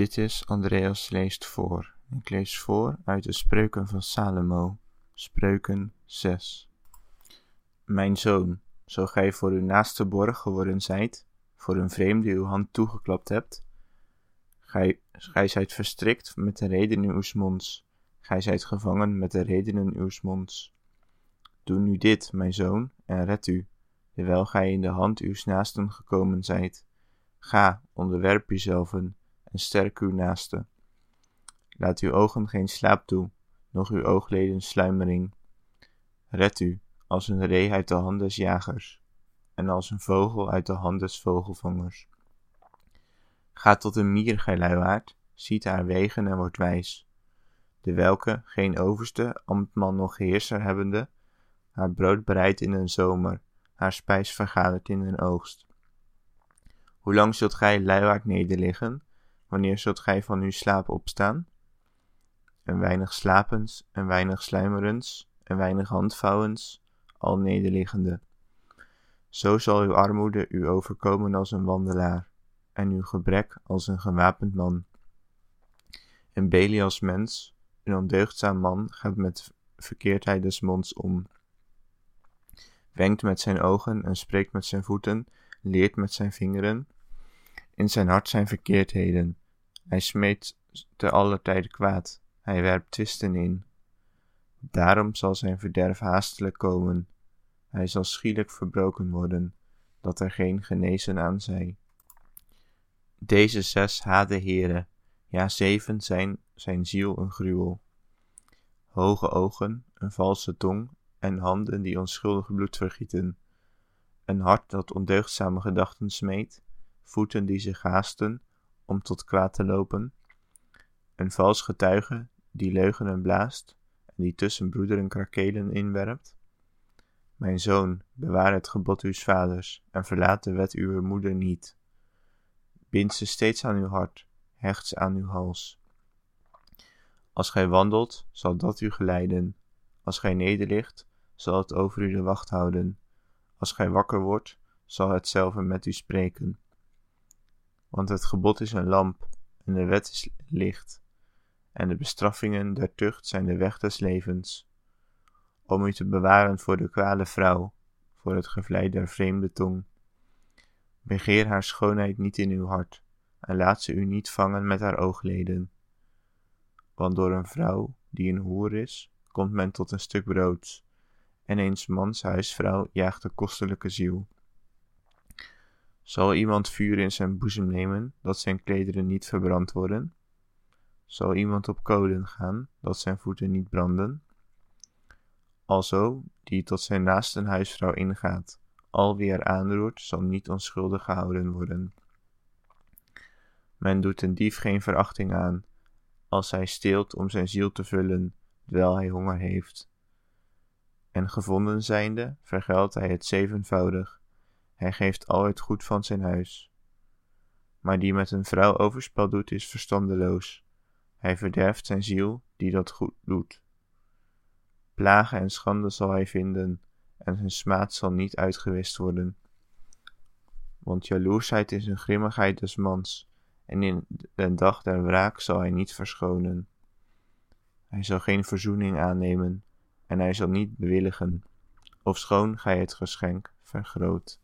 Dit is Andreas leest voor. Ik lees voor uit de Spreuken van Salomo, Spreuken 6. Mijn zoon, zo gij voor uw naaste borg geworden zijt, voor een vreemde uw hand toegeklapt hebt, gij, gij zijt verstrikt met de redenen uws monds, gij zijt gevangen met de redenen uws monds. Doe nu dit, mijn zoon, en red u, terwijl gij in de hand uws naasten gekomen zijt. Ga, onderwerp uzelven en sterk uw naaste. Laat uw ogen geen slaap toe, noch uw oogleden sluimering. Red u, als een ree uit de hand des jagers, en als een vogel uit de hand des vogelvangers. Ga tot een mier, gij luiaard, ziet haar wegen en wordt wijs. De welke, geen overste, ambtman noch heerser hebbende, haar brood bereidt in een zomer, haar spijs vergadert in een oogst. Hoe lang zult gij luiaard nederliggen, wanneer zult gij van uw slaap opstaan? Een weinig slapens, een weinig sluimerens, een weinig handvouwens, al nederliggende. Zo zal uw armoede u overkomen als een wandelaar, en uw gebrek als een gewapend man. Een Belials mens, een ondeugdzaam man, gaat met verkeerdheid des monds om. Wenkt met zijn ogen en spreekt met zijn voeten, leert met zijn vingeren. In zijn hart zijn verkeerdheden. Hij smeet te aller tijde kwaad. Hij werpt twisten in. Daarom zal zijn verderf haastelijk komen. Hij zal schielijk verbroken worden, dat er geen genezen aan zij. Deze zes haat de Heere, ja zeven zijn zijn ziel een gruwel. Hoge ogen, een valse tong en handen die onschuldig bloed vergieten. Een hart dat ondeugdzame gedachten smeet, voeten die zich haasten om tot kwaad te lopen. Een vals getuige die leugenen blaast en die tussen broederen krakelen inwerpt. Mijn zoon, bewaar het gebod uws vaders en verlaat de wet uw moeder niet. Bind ze steeds aan uw hart, hecht ze aan uw hals. Als gij wandelt, zal dat u geleiden. Als gij nederligt, zal het over u de wacht houden. Als gij wakker wordt, zal hetzelfde met u spreken. Want het gebod is een lamp, en de wet is licht, en de bestraffingen der tucht zijn de weg des levens. Om u te bewaren voor de kwade vrouw, voor het gevlei der vreemde tong. Begeer haar schoonheid niet in uw hart, en laat ze u niet vangen met haar oogleden. Want door een vrouw die een hoer is, komt men tot een stuk broods, en eens mans huisvrouw jaagt de kostelijke ziel. Zal iemand vuur in zijn boezem nemen, dat zijn klederen niet verbrand worden? Zal iemand op kolen gaan, dat zijn voeten niet branden? Alzo, die tot zijn naaste huisvrouw ingaat, al wie er aanroert, zal niet onschuldig gehouden worden. Men doet een dief geen verachting aan, als hij steelt om zijn ziel te vullen, terwijl hij honger heeft. En gevonden zijnde, vergeldt hij het zevenvoudig. Hij geeft al het goed van zijn huis. Maar die met een vrouw overspel doet, is verstandeloos. Hij verderft zijn ziel die dat goed doet. Plagen en schande zal hij vinden, en zijn smaad zal niet uitgewist worden. Want jaloersheid is een grimmigheid des mans, en in den dag der wraak zal hij niet verschonen. Hij zal geen verzoening aannemen, en hij zal niet bewilligen, ofschoon gij het geschenk vergroot.